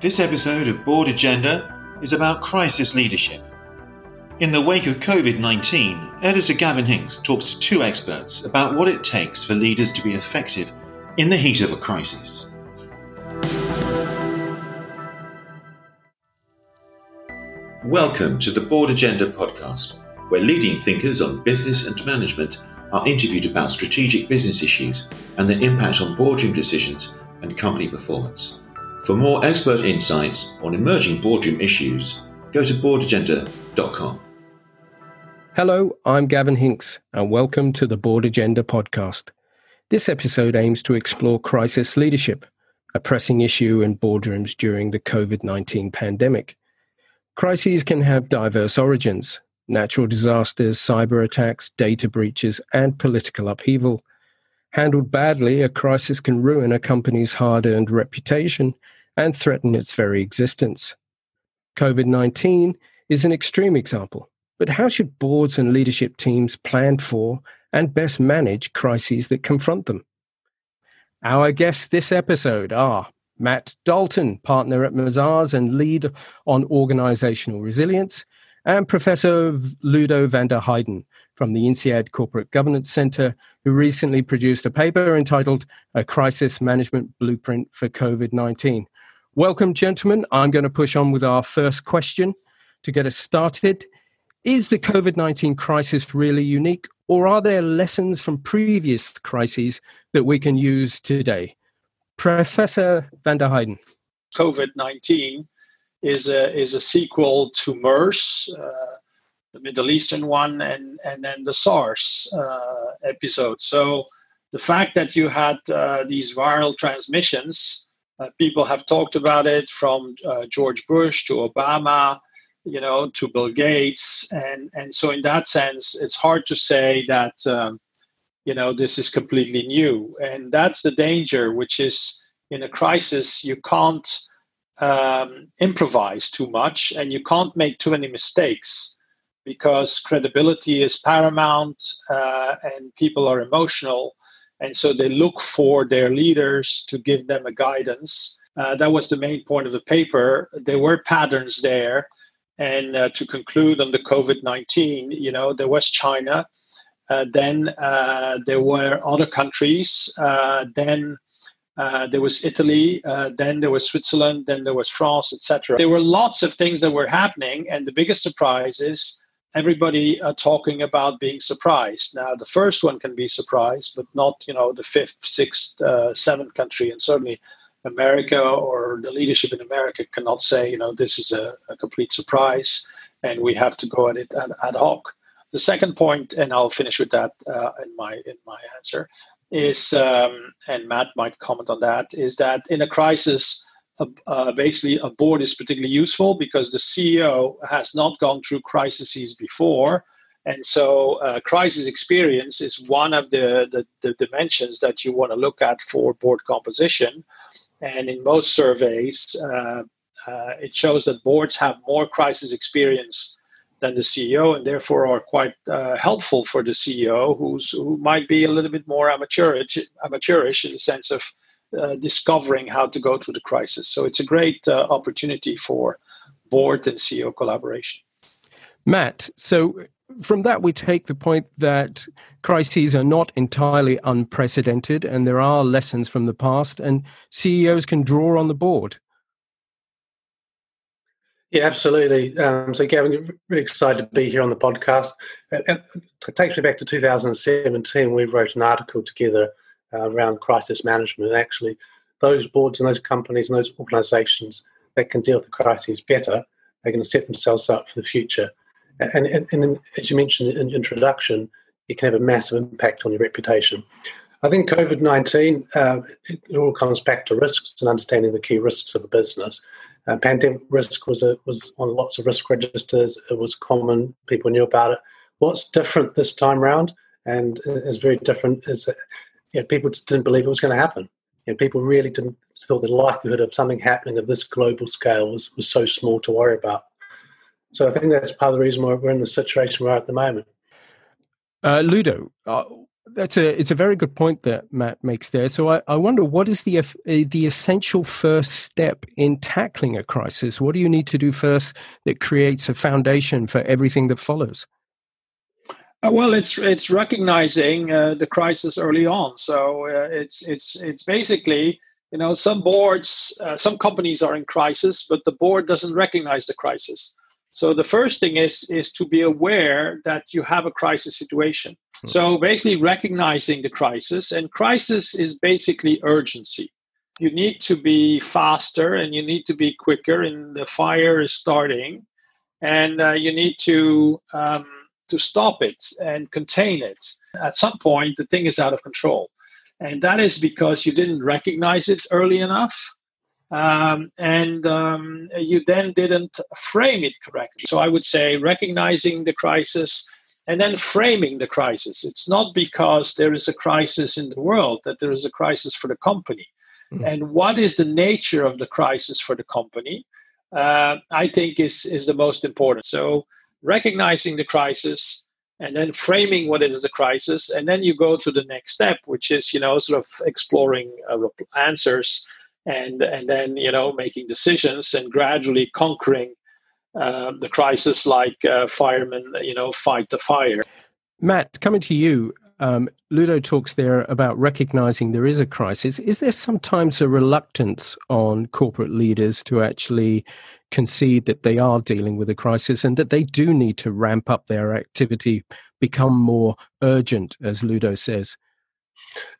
This episode of Board Agenda is about crisis leadership. In the wake of COVID 19, editor Gavin Hinks talks to two experts about what it takes for leaders to be effective in the heat of a crisis. Welcome to the Board Agenda podcast, where leading thinkers on business and management are interviewed about strategic business issues and their impact on boardroom decisions and company performance. For more expert insights on emerging boardroom issues, go to boardagenda.com. Hello, I'm Gavin Hinks, and welcome to the Board Agenda podcast. This episode aims to explore crisis leadership, a pressing issue in boardrooms during the COVID 19 pandemic. Crises can have diverse origins natural disasters, cyber attacks, data breaches, and political upheaval. Handled badly, a crisis can ruin a company's hard earned reputation and threaten its very existence. COVID 19 is an extreme example, but how should boards and leadership teams plan for and best manage crises that confront them? Our guests this episode are Matt Dalton, partner at Mazars and lead on organizational resilience, and Professor Ludo van der Heyden from the INSEAD Corporate Governance Center, who recently produced a paper entitled A Crisis Management Blueprint for COVID 19. Welcome, gentlemen. I'm going to push on with our first question to get us started. Is the COVID 19 crisis really unique, or are there lessons from previous crises that we can use today? Professor van der Heyden. COVID 19 is a, is a sequel to MERS, uh, the Middle Eastern one, and, and then the SARS uh, episode. So the fact that you had uh, these viral transmissions uh, people have talked about it from uh, George Bush to Obama, you know, to Bill Gates, and and so in that sense, it's hard to say that um, you know this is completely new, and that's the danger, which is in a crisis you can't um, improvise too much, and you can't make too many mistakes because credibility is paramount, uh, and people are emotional and so they look for their leaders to give them a guidance. Uh, that was the main point of the paper. There were patterns there. And uh, to conclude on the COVID 19, you know, there was China, uh, then uh, there were other countries, uh, then uh, there was Italy, then there was Switzerland, then there was France, etc. There were lots of things that were happening. And the biggest surprise is everybody uh, talking about being surprised. Now, the first one can be surprised, but not you know the fifth, sixth, uh, seventh country, and certainly America or the leadership in America cannot say you know this is a, a complete surprise, and we have to go at it ad, ad, hoc. The second point, and I'll finish with that uh, in my in my answer, is um, and Matt might comment on that, is that in a crisis uh, basically a board is particularly useful because the CEO has not gone through crises before. And so, uh, crisis experience is one of the, the, the dimensions that you want to look at for board composition. And in most surveys, uh, uh, it shows that boards have more crisis experience than the CEO, and therefore are quite uh, helpful for the CEO, who's who might be a little bit more amateurish, amateurish in the sense of uh, discovering how to go through the crisis. So it's a great uh, opportunity for board and CEO collaboration. Matt, so from that, we take the point that crises are not entirely unprecedented and there are lessons from the past, and CEOs can draw on the board. Yeah, absolutely. Um, so, Gavin, really excited to be here on the podcast. It, it takes me back to 2017. We wrote an article together uh, around crisis management. And actually, those boards and those companies and those organizations that can deal with the crises better are going to set themselves up for the future. And, and, and as you mentioned in introduction, it can have a massive impact on your reputation. I think COVID 19, uh, it, all comes back to risks and understanding the key risks of a business. Uh, pandemic risk was, a, was on lots of risk registers, it was common, people knew about it. What's different this time around and is very different is that you know, people just didn't believe it was going to happen. You know, people really didn't thought the likelihood of something happening of this global scale was, was so small to worry about. So I think that's part of the reason why we're in the situation we're at the moment. Uh, Ludo, uh, That's a it's a very good point that Matt makes there. So I, I wonder what is the uh, the essential first step in tackling a crisis? What do you need to do first that creates a foundation for everything that follows? Uh, well, it's it's recognizing uh, the crisis early on. So uh, it's it's it's basically you know some boards, uh, some companies are in crisis, but the board doesn't recognize the crisis. So the first thing is is to be aware that you have a crisis situation. Hmm. So basically recognizing the crisis and crisis is basically urgency. You need to be faster and you need to be quicker and the fire is starting and uh, you need to um, to stop it and contain it. At some point the thing is out of control. And that is because you didn't recognize it early enough um, and um, you then didn't frame it correctly. So I would say recognizing the crisis and then framing the crisis. It's not because there is a crisis in the world that there is a crisis for the company. Mm-hmm. And what is the nature of the crisis for the company? Uh, I think is is the most important. So recognizing the crisis and then framing what is the crisis, and then you go to the next step, which is you know sort of exploring uh, answers and and then you know making decisions and gradually conquering uh, the crisis like uh, firemen you know fight the fire. Matt coming to you um, ludo talks there about recognizing there is a crisis. Is there sometimes a reluctance on corporate leaders to actually concede that they are dealing with a crisis and that they do need to ramp up their activity become more urgent as ludo says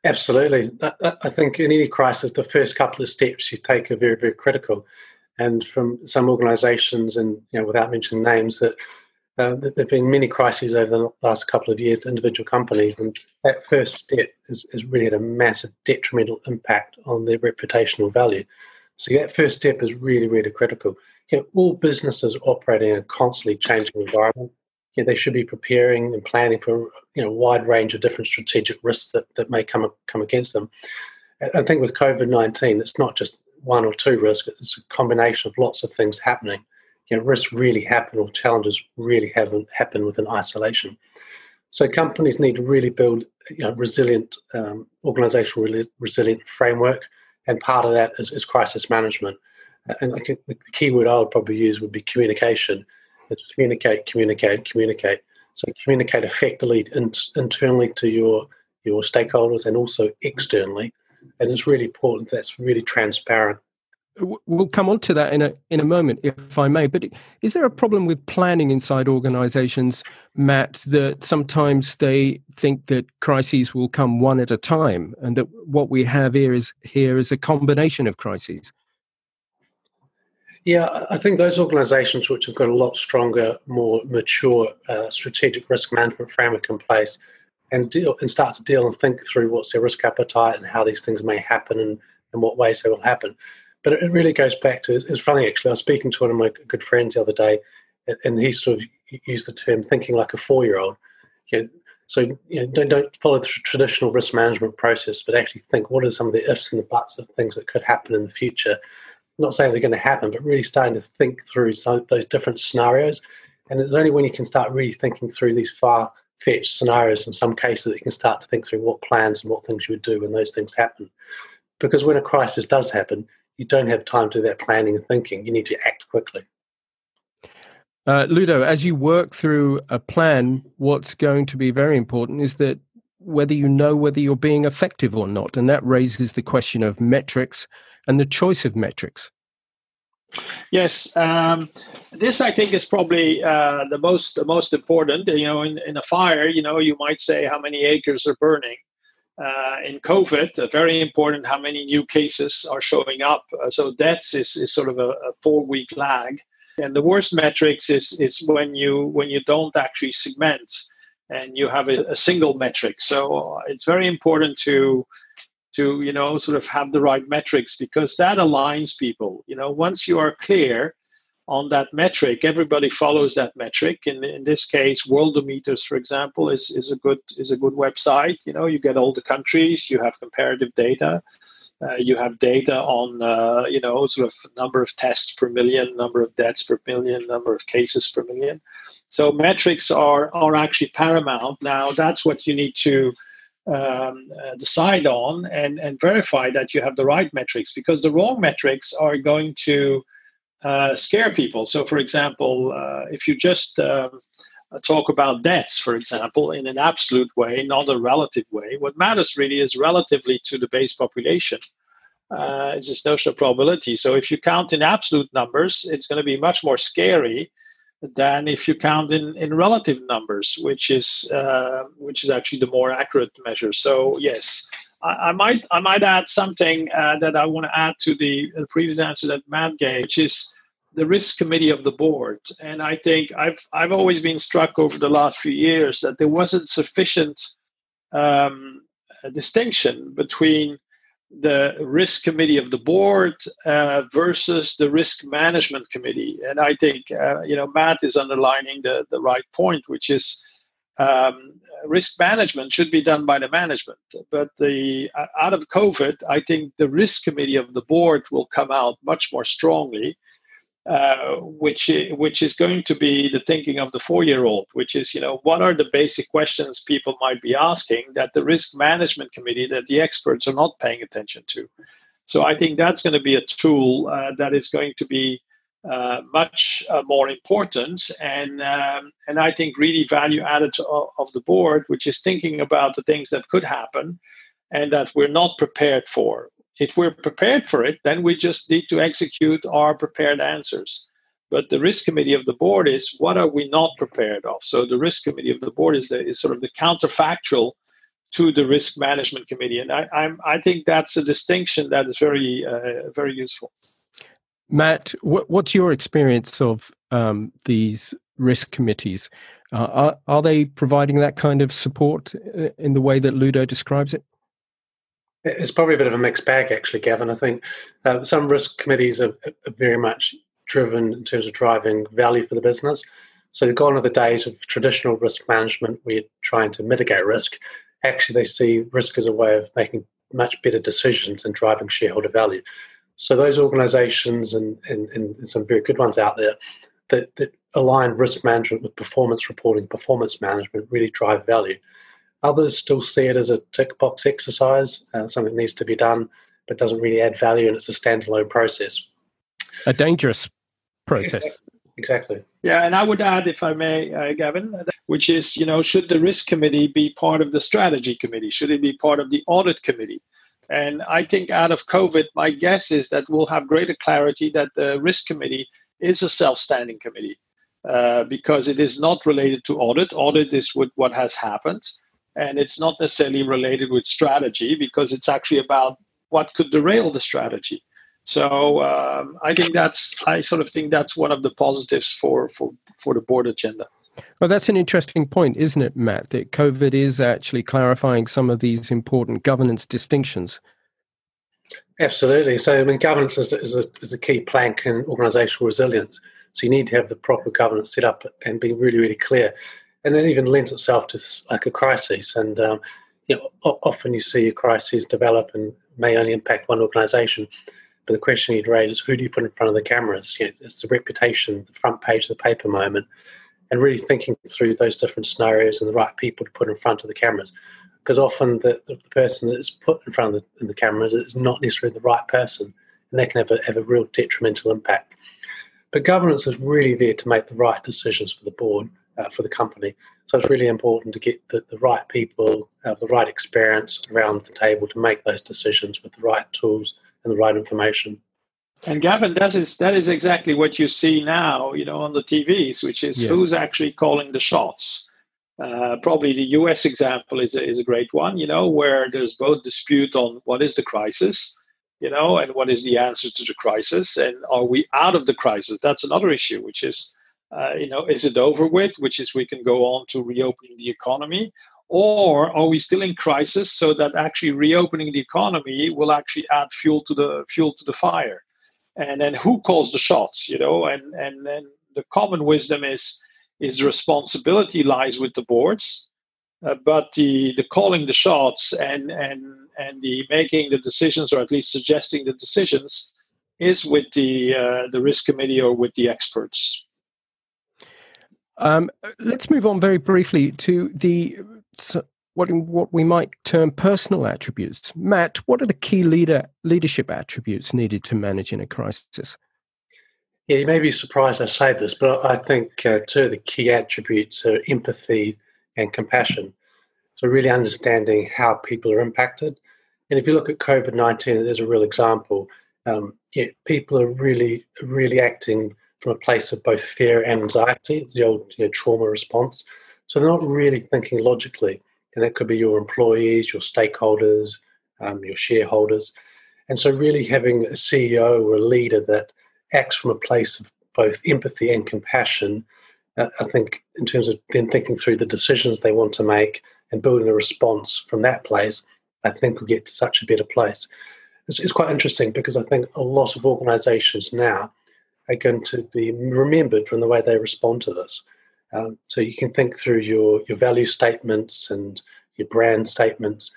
Absolutely. I, think in any crisis, the first couple of steps you take are very, very critical. And from some organisations, and you know, without mentioning names, that uh, there have been many crises over the last couple of years to individual companies, and that first step has really had a massive detrimental impact on their reputational value. So that first step is really, really critical. You know, all businesses operating in a constantly changing environment you know, they should be preparing and planning for you know a wide range of different strategic risks that, that may come come against them. I think with COVID nineteen, it's not just one or two risks; it's a combination of lots of things happening. You know, risks really happen, or challenges really haven't happened within isolation. So companies need to really build you know, resilient um, organizational re- resilient framework, and part of that is, is crisis management. And the key word I would probably use would be communication it's communicate, communicate, communicate. So communicate effectively in, internally to your your stakeholders and also externally. And it's really important that's really transparent. We'll come on to that in a in a moment, if I may. But is there a problem with planning inside organisations, Matt? That sometimes they think that crises will come one at a time, and that what we have here is here is a combination of crises. Yeah, I think those organisations which have got a lot stronger, more mature uh, strategic risk management framework in place and deal and start to deal and think through what's their risk appetite and how these things may happen and in what ways they will happen. But it really goes back to it's funny actually. I was speaking to one of my good friends the other day, and he sort of used the term thinking like a four-year-old. You know, so you know, don't, don't follow the traditional risk management process, but actually think what are some of the ifs and the buts of things that could happen in the future, not saying they're going to happen, but really starting to think through some those different scenarios. And it's only when you can start really thinking through these far fetched scenarios in some cases that you can start to think through what plans and what things you would do when those things happen. Because when a crisis does happen, you don't have time to do that planning and thinking. You need to act quickly. Uh, Ludo, as you work through a plan, what's going to be very important is that whether you know whether you're being effective or not. And that raises the question of metrics and the choice of metrics? Yes, um, this I think is probably uh, the most the most important. You know, in, in a fire, you know, you might say how many acres are burning. Uh, in COVID, uh, very important how many new cases are showing up. Uh, so deaths is, is sort of a, a four week lag. And the worst metrics is is when you when you don't actually segment and you have a, a single metric. So uh, it's very important to to you know sort of have the right metrics because that aligns people. You know once you are clear on that metric everybody follows that metric. In, in this case worldometers for example is, is a good is a good website. You know you get all the countries you have comparative data uh, you have data on uh, you know sort of number of tests per million number of deaths per million number of cases per million. So metrics are are actually paramount. Now that's what you need to um, uh, decide on and, and verify that you have the right metrics because the wrong metrics are going to uh, scare people. So, for example, uh, if you just um, talk about debts, for example, in an absolute way, not a relative way, what matters really is relatively to the base population. Uh, it's this notion of probability. So, if you count in absolute numbers, it's going to be much more scary than if you count in, in relative numbers, which is uh, which is actually the more accurate measure. So yes, I, I might I might add something uh, that I want to add to the, previous answer that Matt gave, which is the risk committee of the board. And I think I've I've always been struck over the last few years that there wasn't sufficient um, distinction between the risk committee of the board uh, versus the risk management committee. And I think uh, you know Matt is underlining the the right point, which is um, risk management should be done by the management. But the out of COVID, I think the risk committee of the board will come out much more strongly uh, which which is going to be the thinking of the four-year-old, which is you know what are the basic questions people might be asking that the risk management committee, that the experts are not paying attention to. So I think that's going to be a tool uh, that is going to be uh, much uh, more important, and um, and I think really value added to, of the board, which is thinking about the things that could happen and that we're not prepared for if we're prepared for it, then we just need to execute our prepared answers. But the risk committee of the board is what are we not prepared of? So the risk committee of the board is the is sort of the counterfactual to the risk management committee, and I I'm, i think that's a distinction that is very uh, very useful. Matt, what, what's your experience of um, these risk committees? Uh, are, are they providing that kind of support uh, in the way that Ludo describes it? It's probably a bit of a mixed bag, actually, Gavin. I think uh, some risk committees are, are, very much driven in terms of driving value for the business. So, gone are the days of traditional risk management where you're trying to mitigate risk. Actually, they see risk as a way of making much better decisions and driving shareholder value. So, those organizations and, and, and some very good ones out there that, that align risk management with performance reporting, performance management really drive value. Others still see it as a tick box exercise, uh, something that needs to be done, but doesn't really add value, and it's a standalone process. A dangerous process. Exactly. Yeah, and I would add, if I may, uh, Gavin, which is, you know, should the risk committee be part of the strategy committee? Should it be part of the audit committee? And I think out of COVID, my guess is that we'll have greater clarity that the risk committee is a self standing committee uh, because it is not related to audit. Audit is with what has happened and it's not necessarily related with strategy because it's actually about what could derail the strategy. So um, I think that's I sort of think that's one of the positives for for for the board agenda. Well, that's an interesting point, isn't it, Matt? That COVID is actually clarifying some of these important governance distinctions. Absolutely. So, I mean, governance is, is, a, is a key plank in organisational resilience. So, you need to have the proper governance set up and be really, really clear and it even lends itself to like a crisis. And um, you know, often you see a crisis develop and may only impact one organisation. But the question you'd raise is who do you put in front of the cameras? You know, it's the reputation, the front page of the paper moment, and really thinking through those different scenarios and the right people to put in front of the cameras. Because often the, the person that is put in front of the, the cameras is not necessarily the right person, and they can have a, have a real detrimental impact. But governance is really there to make the right decisions for the board uh, for the company. So it's really important to get the, the right people, uh, the right experience around the table to make those decisions with the right tools and the right information. And Gavin, that is that is exactly what you see now, you know, on the TVs, which is yes. who's actually calling the shots. Uh, probably the U.S. example is a, is a great one, you know, where there's both dispute on what is the crisis, you know, and what is the answer to the crisis, and are we out of the crisis? That's another issue, which is uh, you know, is it over with, which is we can go on to reopening the economy, or are we still in crisis so that actually reopening the economy will actually add fuel to the fuel to the fire? And then who calls the shots, you know? And and then the common wisdom is is responsibility lies with the boards, uh, but the the calling the shots and and and the making the decisions or at least suggesting the decisions is with the uh, the risk committee or with the experts. Um, let's move on very briefly to the what what we might term personal attributes. Matt, what are the key leader leadership attributes needed to manage in a crisis? Yeah, you may be surprised I say this, but I think uh, two of the key attributes are empathy and compassion. So, really understanding how people are impacted. And if you look at COVID 19, there's a real example. Um, yeah, people are really, really acting from a place of both fear and anxiety, the old you know, trauma response. So, they're not really thinking logically and that could be your employees, your stakeholders, um, your shareholders. And so, really having a CEO or a leader that acts from a place of both empathy and compassion, uh, I think, in terms of then thinking through the decisions they want to make and building a response from that place, I think we'll get to such a better place. It's, it's quite interesting because I think a lot of organizations now are going to be remembered from the way they respond to this. Um, so you can think through your, your value statements and your brand statements.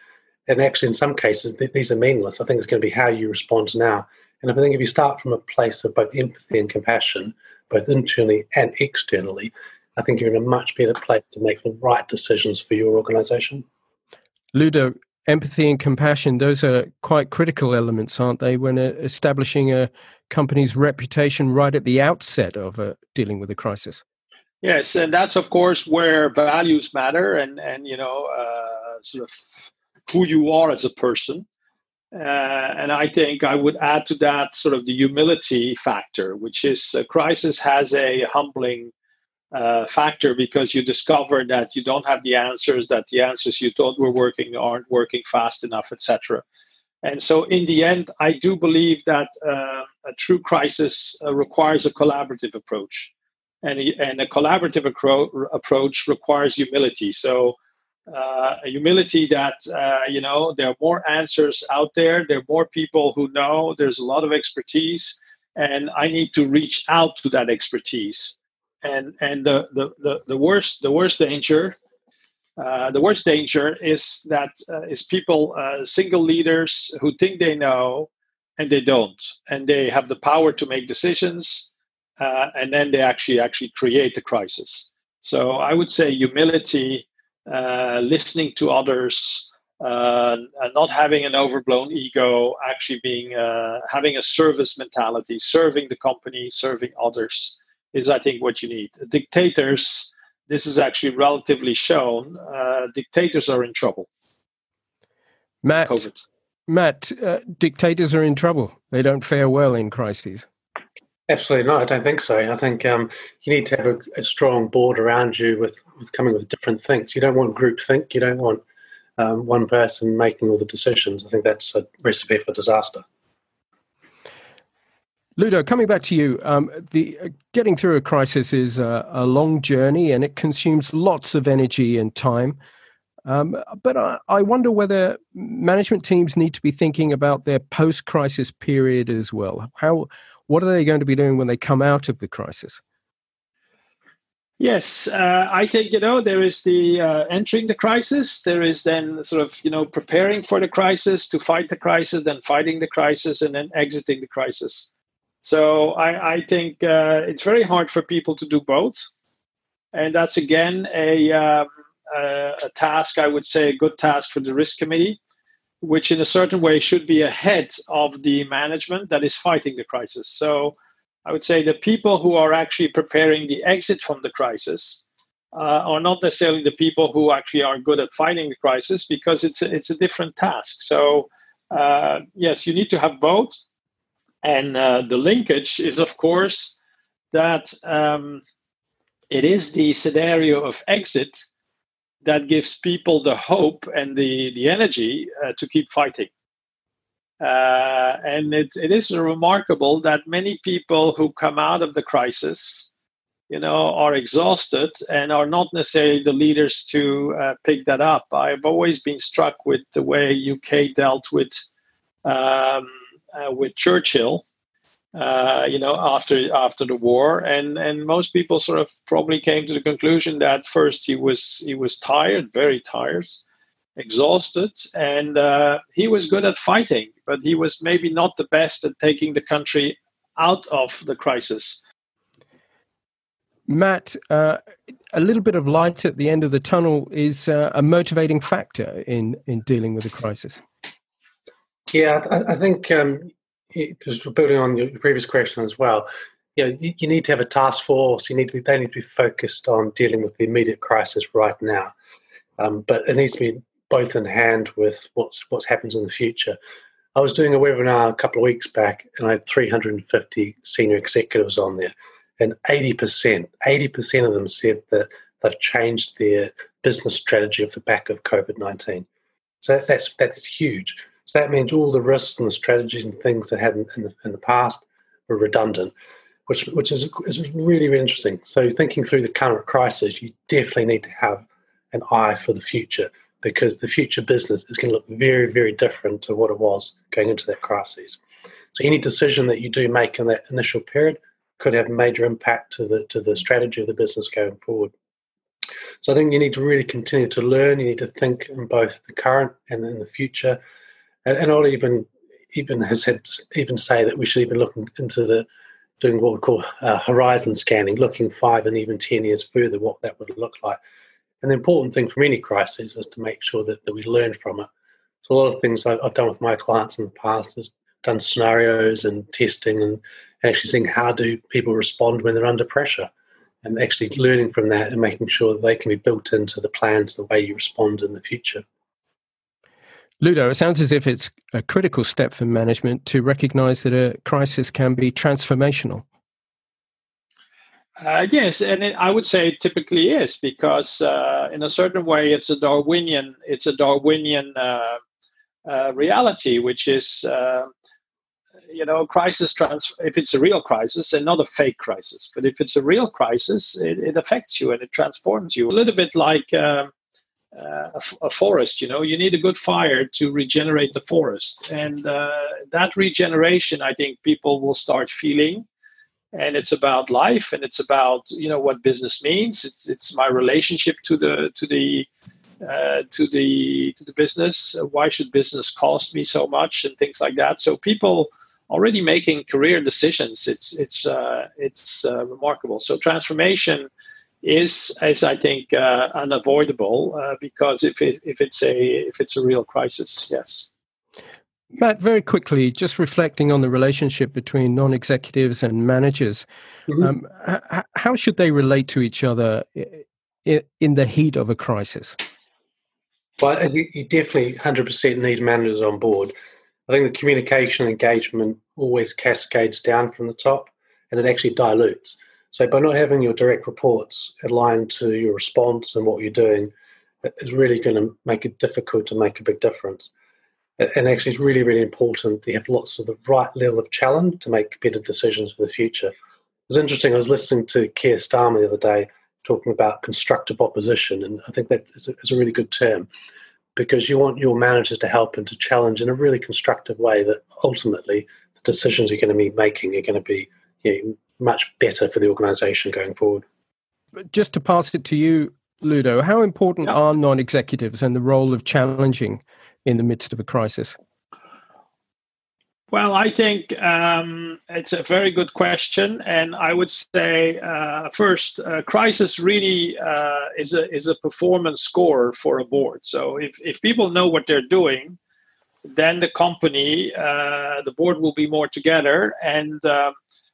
And actually, in some cases, th- these are meaningless. I think it's going to be how you respond now. And I think if you start from a place of both empathy and compassion, both internally and externally, I think you're in a much better place to make the right decisions for your organization. Ludo, empathy and compassion, those are quite critical elements, aren't they, when uh, establishing a company's reputation right at the outset of uh, dealing with a crisis? Yes, and that's of course where values matter, and and you know, uh, sort of who you are as a person. Uh, and I think I would add to that sort of the humility factor, which is a crisis has a humbling uh, factor because you discover that you don't have the answers, that the answers you thought were working aren't working fast enough, etc. And so, in the end, I do believe that uh, a true crisis uh, requires a collaborative approach and, and a collaborative acro- approach requires humility. So, uh, humility that uh, you know there are more answers out there, there are more people who know. There's a lot of expertise, and I need to reach out to that expertise. And and the the the, the worst the worst danger. Uh, the worst danger is that uh, is people, uh, single leaders who think they know and they don't, and they have the power to make decisions, uh, and then they actually actually create the crisis. So I would say humility, uh, listening to others, uh, not having an overblown ego, actually being having a service mentality, serving the company, serving others, is I think what you need. Dictators, this is actually relatively shown. Uh, dictators are in trouble. Matt, COVID. Matt, uh, dictators are in trouble. They don't fare well in crises. Absolutely not. I don't think so. I think um, you need to have a, a, strong board around you with, with coming with different things. You don't want group think. You don't want um, one person making all the decisions. I think that's a recipe for disaster. Ludo, coming back to you, um, the uh, getting through a crisis is a, a, long journey and it consumes lots of energy and time. Um, but I, I, wonder whether management teams need to be thinking about their post-crisis period as well. How what are they going to be doing when they come out of the crisis? Yes, uh, I think you know there is the uh, entering the crisis. There is then sort of you know preparing for the crisis to fight the crisis, then fighting the crisis, and then exiting the crisis. So I, I think uh, it's very hard for people to do both, and that's again a, um, a, a task I would say a good task for the risk committee which in a certain way should be ahead of the management that is fighting the crisis. So I would say the people who are actually preparing the exit from the crisis uh, are not necessarily the people who actually are good at fighting the crisis because it's a, it's a different task. So uh, yes, you need to have both, and uh, the linkage is of course that um, it is the scenario of exit that gives people the hope and the, the energy uh, to keep fighting. Uh, and it, it is remarkable that many people who come out of the crisis, you know, are exhausted and are not necessarily the leaders to uh, pick that up. I've always been struck with the way UK dealt with um, uh, with Churchill uh, you know, after after the war, and and most people sort of probably came to the conclusion that first he was he was tired, very tired, exhausted, and uh, he was good at fighting, but he was maybe not the best at taking the country out of the crisis. Matt, uh, a little bit of light at the end of the tunnel is uh, a motivating factor in in dealing with a crisis. Yeah, I, I think um, just building on your previous question as well. You know, you, you, need to have a task force. You need to be, they need to be focused on dealing with the immediate crisis right now, um, but it needs to be both in hand with what's what happens in the future. I was doing a webinar a couple of weeks back, and I had 350 senior executives on there, and 80%, 80% of them said that they've changed their business strategy off the back of COVID 19. So that's that's huge. So that means all the risks and the strategies and things that in, in, the, in the past were redundant, which which is, is really, really interesting. So thinking through the current crisis, you definitely need to have an eye for the future because the future business is going to look very, very different to what it was going into that crisis. So any decision that you do make in that initial period could have a major impact to the to the strategy of the business going forward. So I think you need to really continue to learn. You need to think in both the current and in the future. And, and I'll even even has had even say that we should even look into the doing what we call uh, horizon scanning, looking five and even ten years further what that would look like. And the important thing from any crisis is to make sure that, that we learn from it. So a lot of things I've done with my clients in the past is done scenarios and testing and actually seeing how do people respond when they're under pressure and actually learning from that and making sure that they can be built into the plans the way you respond in the future. Ludo, it sounds as if it's a critical step for management to recognize that a crisis can be transformational. Uh, yes, and it, I would say it typically is because, uh, in a certain way, it's a Darwinian. It's a Darwinian uh, uh reality, which is, uh, you know, crisis trans. If it's a real crisis and not a fake crisis, but if it's a real crisis, it, it affects you and it transforms you. A little bit like um, uh, a, a, forest. You know, you need a good fire to regenerate the forest, and that regeneration, I think, people will start feeling. And it's about life and it's about you know what business means. It's it's my relationship to the to the uh, to the to the business. Why should business cost me so much and things like that. So people already making career decisions it's it's uh, it's uh, remarkable. So transformation is is i think uh, unavoidable uh, because if it, if it's a if it's a real crisis yes Matt, very quickly, just reflecting on the relationship between non executives and managers, mm-hmm. um, h- how should they relate to each other in, in the heat of a crisis? Well, you definitely 100% need managers on board. I think the communication engagement always cascades down from the top and it actually dilutes. So, by not having your direct reports aligned to your response and what you're doing, it's really going to make it difficult to make a big difference. And actually it's really really important that you have lots of the right level of challenge to make better decisions for the future. It was interesting i was listening to keir starmer the other day talking about constructive opposition and i think that is a, is a really good term because you want your managers to help and to challenge in a really constructive way that ultimately the decisions you're going to be making are going to be you know, much better for the organization going forward just to pass it to you ludo how important are non-executives and the role of challenging in the midst of a crisis? Well, I think um, it's a very good question, and I would say uh, first, uh, crisis really uh, is a is a performance score for a board. So if if people know what they're doing, then the company, uh, the board will be more together, and um,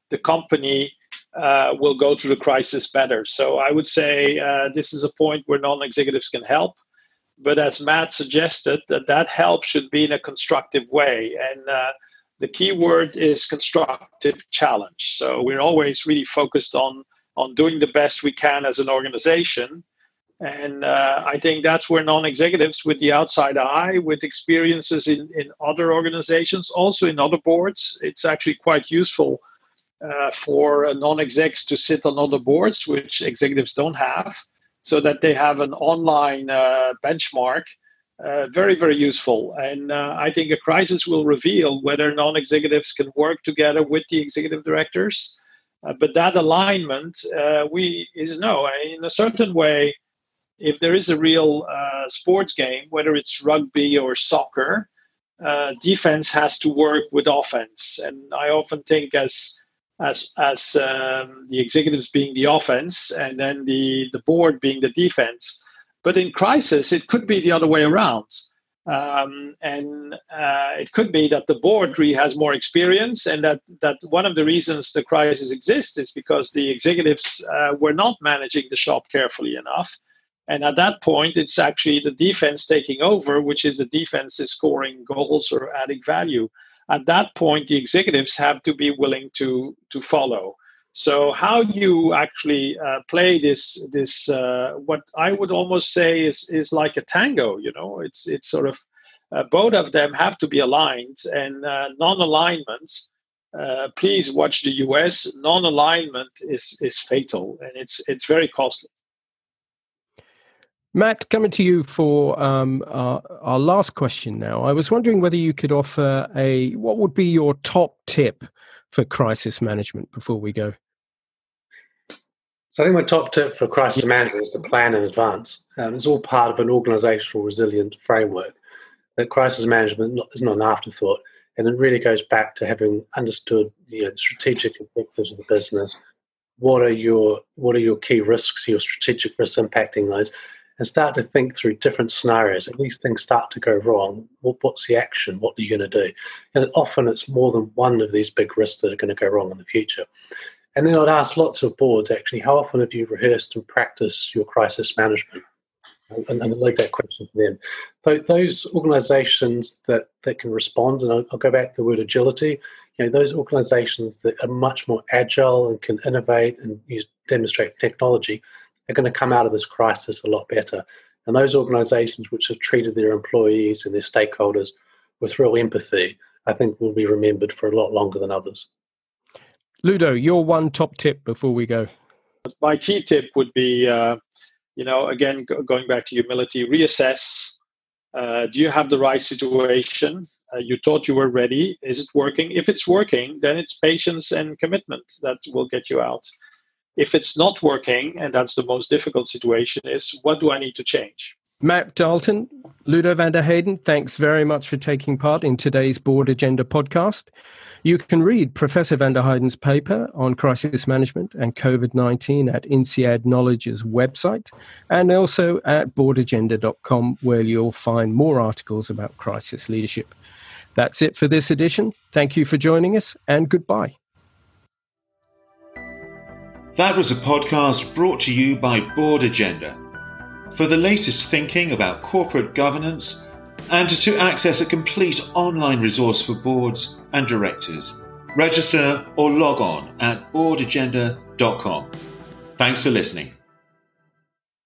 the company uh, will go through the crisis better. So I would say uh, this is a point where non-executives can help but as Matt suggested, that that help should be in a constructive way. And uh, the key word is constructive challenge. So we're always really focused on on doing the best we can as an organization. And uh, I think that's where non-executives with the outside eye, with experiences in, in other organizations, also in other boards, it's actually quite useful uh, for non-execs to sit on other boards, which executives don't have so that they have an online uh, benchmark. Uh, very, very useful. And uh, I think a crisis will reveal whether non executives can work together with the executive directors. Uh, but that alignment, uh, we is no. In a certain way, if there is a real sports game, whether it's rugby or soccer, defense has to work with offense. And I often think as as as um, the executives being the offense and then the the board being the defense. But in crisis, it could be the other way around. Um, and uh, it could be that the board really has more experience, and that that one of the reasons the crisis exists is because the executives uh, were not managing the shop carefully enough. And at that point, it's actually the defense taking over, which is the defense is scoring goals or adding value. At that point, the executives have to be willing to to follow. So how you actually uh, play this this uh, what I would almost say is is like a tango. You know, it's it's sort of uh, both of them have to be aligned, and uh, non-alignments. Uh, please watch the U.S. Non-alignment is is fatal, and it's it's very costly. Matt, coming to you for um, our, our, last question now. I was wondering whether you could offer a what would be your top tip for crisis management before we go. So I think my top tip for crisis management is to plan in advance. Um, it's all part of an organizational resilient framework. That crisis management is not an afterthought, and it really goes back to having understood you know, the strategic objectives of the business. What are your what are your key risks, your strategic risks impacting those, and start to think through different scenarios. If these things start to go wrong, what's the action? What are you going to do? And often it's more than one of these big risks that are going to go wrong in the future. And then I'd ask lots of boards actually, how often have you rehearsed and practiced your crisis management? And, and leave that question for them. Those organizations that, that can respond, and I'll, I'll go back to the word agility, you know, those organizations that are much more agile and can innovate and use demonstrate technology are going to come out of this crisis a lot better. And those organizations which have treated their employees and their stakeholders with real empathy, I think will be remembered for a lot longer than others. Ludo, your one top tip before we go. My key tip would be, uh, you know, again, go- going back to humility, reassess. Uh, do you have the right situation? Uh, you thought you were ready. Is it working? If it's working, then it's patience and commitment that will get you out. If it's not working, and that's the most difficult situation, is what do I need to change? Matt Dalton, Ludo van der Heyden, thanks very much for taking part in today's Board Agenda podcast. You can read Professor van der Heyden's paper on crisis management and COVID 19 at INSEAD Knowledge's website and also at boardagenda.com, where you'll find more articles about crisis leadership. That's it for this edition. Thank you for joining us and goodbye. That was a podcast brought to you by Board Agenda for the latest thinking about corporate governance and to access a complete online resource for boards and directors. Register or log on at boardagenda.com. Thanks for listening.